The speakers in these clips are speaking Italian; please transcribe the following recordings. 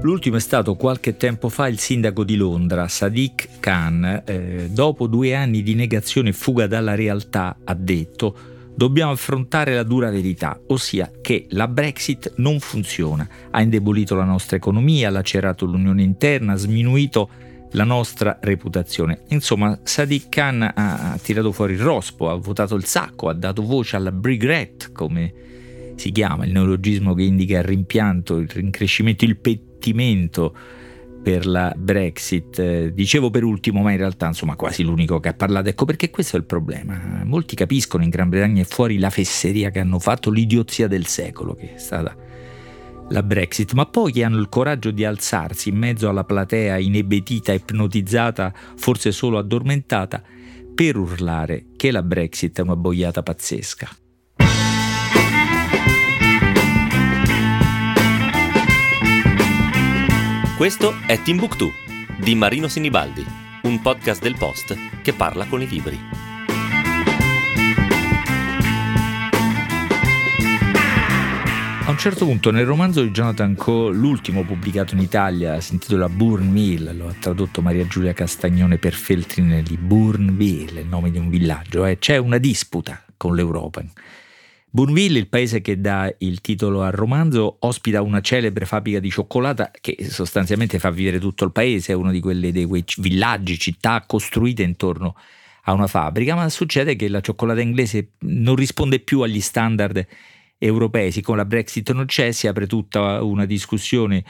L'ultimo è stato qualche tempo fa il sindaco di Londra, Sadiq Khan. Eh, dopo due anni di negazione e fuga dalla realtà, ha detto dobbiamo affrontare la dura verità, ossia che la Brexit non funziona, ha indebolito la nostra economia, lacerato l'unione interna, sminuito la nostra reputazione. Insomma, Sadiq Khan ha, tirato fuori il rospo, ha votato il sacco, ha dato voce alla Brigret, come si chiama, il neologismo che indica il rimpianto, il rincrescimento, il pettimento per la Brexit. Dicevo per ultimo, ma in realtà insomma quasi l'unico che ha parlato. Ecco perché questo è il problema. Molti capiscono in Gran Bretagna e fuori la fesseria che hanno fatto, l'idiozia del secolo che è stata la Brexit, ma pochi hanno il coraggio di alzarsi in mezzo alla platea inebetita, ipnotizzata, forse solo addormentata, per urlare che la Brexit è una boiata pazzesca. Questo è Timbuktu di Marino Sinibaldi, un podcast del Post che parla con i libri. A un certo punto nel romanzo di Jonathan Coe, l'ultimo pubblicato in Italia, si intitola Bourne Mill, lo ha tradotto Maria Giulia Castagnone per Feltrinelli, Bourneville, il nome di un villaggio, eh. c'è una disputa con l'Europa Bourneville, il paese che dà il titolo al romanzo, ospita una celebre fabbrica di cioccolata che sostanzialmente fa vivere tutto il paese, è uno di quelli dei quei villaggi, città costruite intorno a una fabbrica, ma succede che la cioccolata inglese non risponde più agli standard europei, siccome la Brexit non c'è, si apre tutta una discussione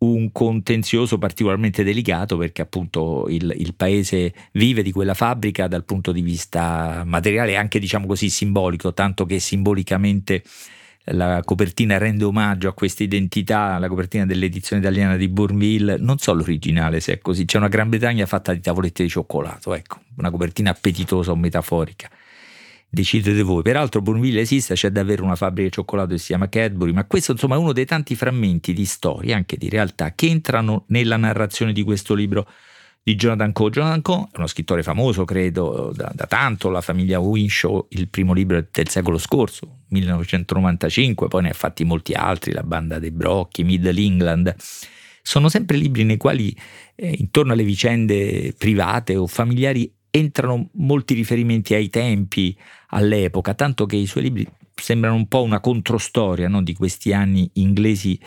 un contenzioso particolarmente delicato perché appunto il, il, paese vive di quella fabbrica dal punto di vista materiale e anche diciamo così simbolico, tanto che simbolicamente la copertina rende omaggio a questa identità, la copertina dell'edizione italiana di Bourneville, non so l'originale se è così, c'è una Gran Bretagna fatta di tavolette di cioccolato, ecco, una copertina appetitosa o metaforica decidete voi. Peraltro Bourneville esiste, c'è davvero una fabbrica di cioccolato che si chiama Cadbury, ma questo insomma è uno dei tanti frammenti di storia, anche di realtà, che entrano nella narrazione di questo libro di Jonathan Coe. Jonathan Coe è uno scrittore famoso, credo, da, da tanto, la famiglia Winshaw, il primo libro del secolo scorso, 1995, poi ne ha fatti molti altri, La banda dei brocchi, Middle England. Sono sempre libri nei quali eh, intorno alle vicende private o familiari entrano molti riferimenti ai tempi, all'epoca, tanto che i suoi libri sembrano un po' una controstoria no, di questi anni inglesi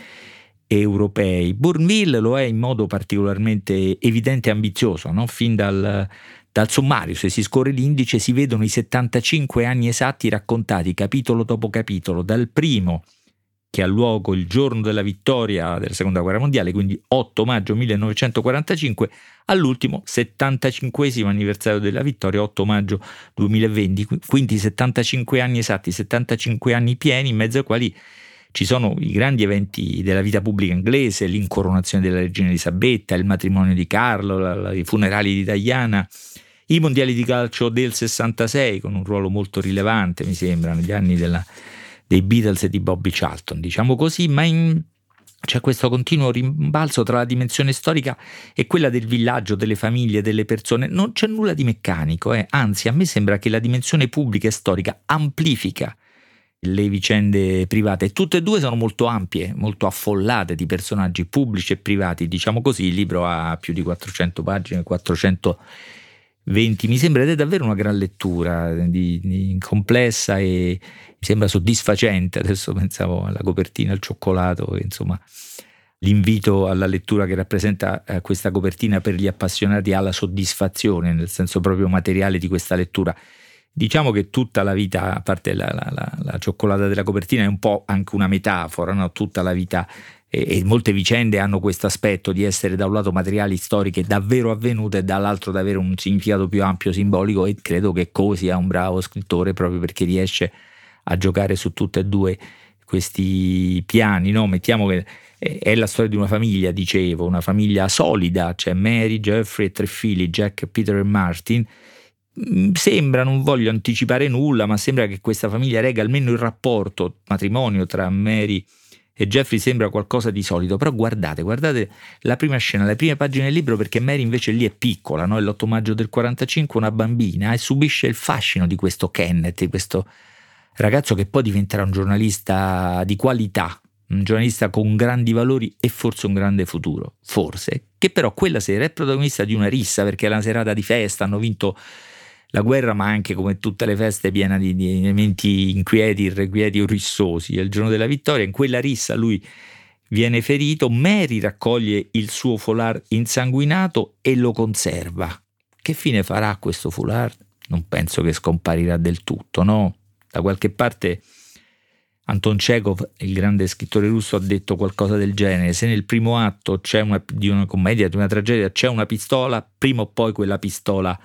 e europei. Bourneville lo è in modo particolarmente evidente e ambizioso, no? fin dal, dal sommario, se si scorre l'indice, si vedono i 75 anni esatti raccontati capitolo dopo capitolo, dal primo che ha luogo il giorno della vittoria della seconda guerra mondiale, quindi 8 maggio 1945, all'ultimo 75 anniversario della vittoria, 8 maggio 2020, quindi 75 anni esatti, 75 anni pieni, in mezzo ai quali ci sono i grandi eventi della vita pubblica inglese, l'incoronazione della regina Elisabetta, il matrimonio di Carlo, la, la, i funerali di Diana, i mondiali di calcio del 66 con un ruolo molto rilevante, mi sembra, negli anni della dei Beatles e di Bobby Charlton, diciamo così, ma in, c'è questo continuo rimbalzo tra la dimensione storica e quella del villaggio, delle famiglie, delle persone. Non c'è nulla di meccanico, eh. anzi a me sembra che la dimensione pubblica e storica amplifica le vicende private. Tutte e due sono molto ampie, molto affollate di personaggi pubblici e privati. Diciamo così, il libro ha più di 400 pagine, 400 20. Mi sembra davvero una gran lettura, di, di complessa e mi sembra soddisfacente. Adesso pensavo alla copertina al cioccolato, insomma, l'invito alla lettura che rappresenta eh, questa copertina per gli appassionati alla soddisfazione, nel senso proprio materiale di questa lettura. Diciamo che tutta la vita, a parte la, la, la, la cioccolata della copertina, è un po' anche una metafora, no? tutta la vita e, molte vicende hanno questo aspetto di essere da un lato materiali storiche davvero avvenute e dall'altro di avere un significato più ampio simbolico e credo che Cosi sia un bravo scrittore proprio perché riesce a giocare su tutti e due questi piani, no? mettiamo che è la storia di una famiglia, dicevo, una famiglia solida, c'è Mary, Jeffrey e tre figli, Jack, Peter e Martin. Mm, sembra, non voglio anticipare nulla, ma sembra che questa famiglia rega almeno il rapporto matrimonio tra Mary e e Jeffrey sembra qualcosa di solito, però guardate, guardate la prima scena, le prime pagine del libro perché Mary invece lì è piccola, no? è l'8 maggio del 45, una bambina e subisce il fascino di questo Kenneth, di questo ragazzo che poi diventerà un giornalista di qualità, un giornalista con grandi valori e forse un grande futuro, forse, che però quella sera è protagonista di una rissa perché è una serata di festa, hanno vinto la guerra, ma anche come tutte le feste piena di, di elementi inquieti, irrequieti o rissosi. È il giorno della vittoria, in quella rissa lui viene ferito, Mary raccoglie il suo foulard insanguinato e lo conserva. Che fine farà questo foulard? Non penso che scomparirà del tutto, no? Da qualche parte Anton Chekhov, il grande scrittore russo, ha detto qualcosa del genere. Se nel primo atto una, di una commedia, di una tragedia, c'è una pistola, prima o poi quella pistola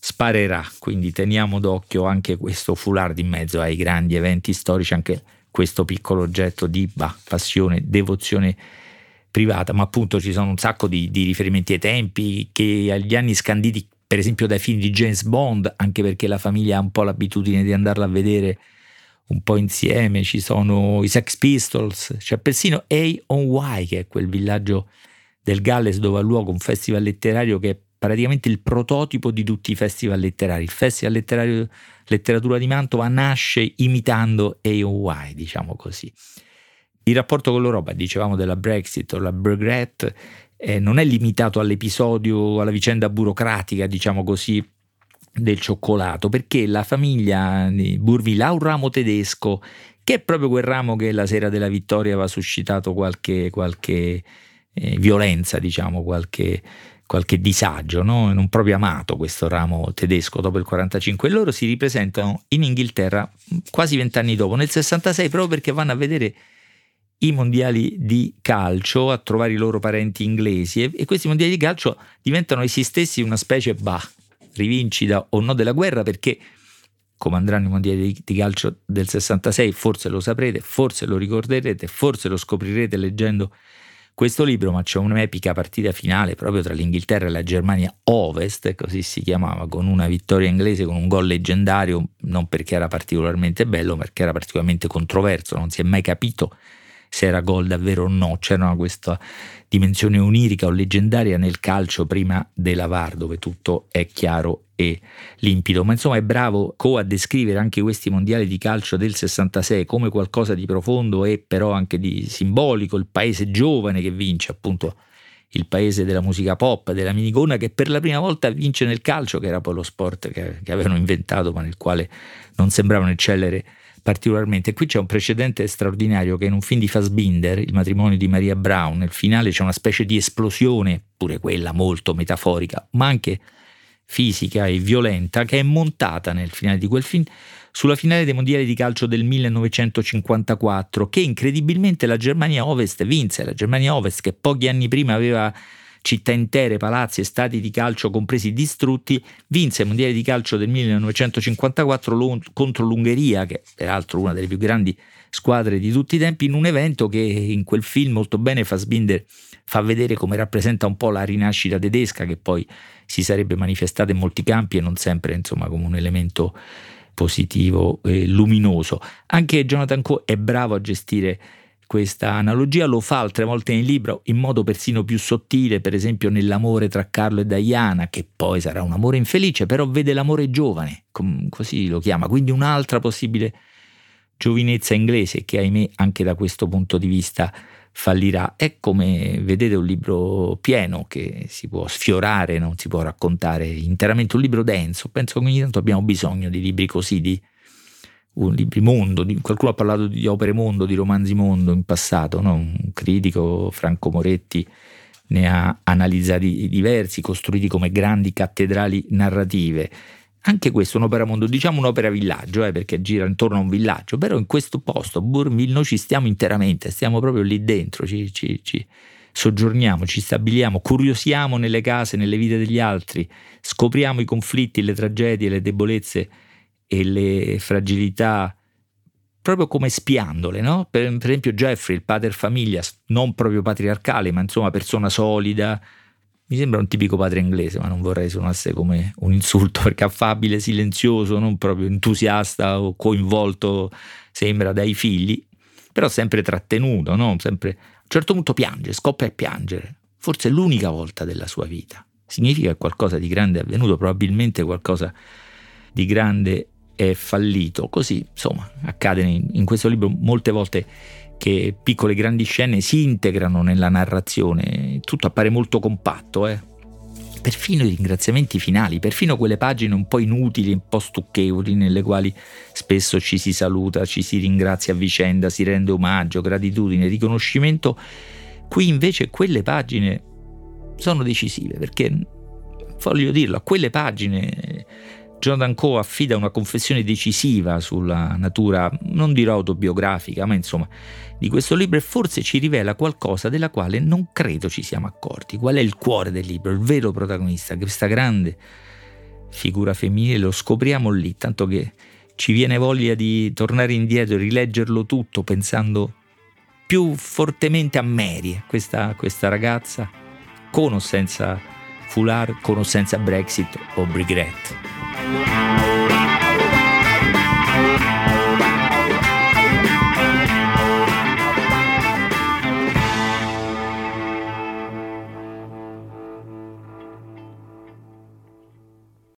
sparerà. Quindi teniamo d'occhio anche questo foulard in mezzo ai grandi eventi storici, anche questo piccolo oggetto di bah, passione, devozione privata. Ma appunto ci sono un sacco di, di riferimenti ai tempi che agli anni scanditi, per esempio dai film di James Bond, anche perché la famiglia ha un po' l'abitudine di andarla a vedere un po' insieme, ci sono i Sex Pistols, c'è persino A on Y, che è quel villaggio del Galles dove ha luogo un festival letterario che è praticamente il prototipo di tutti i festival letterari. Il Festival letterario letteratura di Mantova nasce imitando A on Y, diciamo così. Il rapporto con l'Europa, dicevamo della Brexit o la Brexit, eh, non è limitato all'episodio, alla vicenda burocratica, diciamo così, del cioccolato perché la famiglia di Burville ha un ramo tedesco che è proprio quel ramo che la sera della vittoria aveva suscitato qualche, qualche eh, violenza, diciamo, qualche, qualche disagio, no? non proprio amato questo ramo tedesco dopo il 45 e loro si ripresentano in Inghilterra quasi vent'anni dopo, nel 66 proprio perché vanno a vedere i mondiali di calcio a trovare i loro parenti inglesi e, e questi mondiali di calcio diventano essi stessi una specie bah, rivincita o no della guerra perché come andranno i mondiali di calcio del 66, forse lo saprete, forse lo ricorderete, forse lo scoprirete leggendo questo libro, ma c'è un'epica partita finale proprio tra l'Inghilterra e la Germania Ovest, così si chiamava, con una vittoria inglese, con un gol leggendario, non perché era particolarmente bello, ma perché era particolarmente controverso, non si è mai capito se era gol davvero o no, c'era questa dimensione onirica o leggendaria nel calcio prima della VAR, dove tutto è chiaro e limpido. Ma insomma è bravo Co a descrivere anche questi mondiali di calcio del 66 come qualcosa di profondo e però anche di simbolico, il paese giovane che vince, appunto il paese della musica pop, della minigonna, che per la prima volta vince nel calcio, che era poi lo sport che, che avevano inventato, ma nel quale non sembravano eccellere particolarmente. Qui c'è un precedente straordinario che in un film di Fassbinder, Il matrimonio di Maria Brown, nel finale c'è una specie di esplosione, pure quella molto metaforica, ma anche fisica e violenta, che è montata nel finale di quel film sulla finale dei mondiali di calcio del 1954, che incredibilmente la Germania Ovest vinse. La Germania Ovest, che pochi anni prima aveva città intere, palazzi e stadi di calcio compresi distrutti, vinse i mondiali di calcio del 1954 contro l'Ungheria, che è peraltro una delle più grandi squadre di tutti i tempi, in un evento che in quel film molto bene Fassbinder fa vedere come rappresenta un po' la rinascita tedesca che poi si sarebbe manifestata in molti campi e non sempre insomma come un elemento positivo e luminoso. Anche Jonathan Coe è bravo a gestire questa analogia, lo fa altre volte nel libro in modo persino più sottile, per esempio nell'amore tra Carlo e Diana, che poi sarà un amore infelice, però vede l'amore giovane, così lo chiama, quindi un'altra possibile giovinezza inglese che ahimè anche da questo punto di vista fallirà. È come vedete un libro pieno che si può sfiorare, non si può raccontare interamente, un libro denso. Penso che ogni tanto abbiamo bisogno di libri così, di un libri mondo, di, qualcuno ha parlato di opere mondo, di romanzi mondo in passato, no? un critico, Franco Moretti, ne ha analizzati diversi, costruiti come grandi cattedrali narrative. Anche questo è un'opera mondo, diciamo un'opera villaggio, eh, perché gira intorno a un villaggio, però in questo posto, Bourville, noi ci stiamo interamente, stiamo proprio lì dentro, ci, ci, ci soggiorniamo, ci stabiliamo, curiosiamo nelle case, nelle vite degli altri, scopriamo i conflitti, le tragedie, le debolezze e le fragilità proprio come spiandole, no? per, per, esempio Jeffrey, il pater famiglia, non proprio patriarcale, ma insomma persona solida, mi sembra un tipico padre inglese, ma non vorrei suonasse come un insulto, perché affabile, silenzioso, non proprio entusiasta o coinvolto, sembra dai figli, però sempre trattenuto, no? sempre, a un certo punto piange, scoppia a piangere, forse l'unica volta della sua vita. Significa che qualcosa di grande è avvenuto, probabilmente qualcosa di grande è fallito. Così, insomma, accade in questo libro molte volte che piccole e grandi scene si integrano nella narrazione, tutto appare molto compatto, eh? perfino i ringraziamenti finali, perfino quelle pagine un po' inutili, un po' stucchevoli, nelle quali spesso ci si saluta, ci si ringrazia a vicenda, si rende omaggio, gratitudine, riconoscimento, qui invece quelle pagine sono decisive perché, voglio dirlo, a quelle pagine Jonathan Coe affida una confessione decisiva sulla natura, non dirò autobiografica, ma insomma, di questo libro e forse ci rivela qualcosa della quale non credo ci siamo accorti. Qual è il cuore del libro, il vero protagonista, questa grande figura femminile, lo scopriamo lì, tanto che ci viene voglia di tornare indietro e rileggerlo tutto pensando più fortemente a Mary, questa, questa ragazza, con o senza foulard, con o senza Brexit o Brigret. Yeah.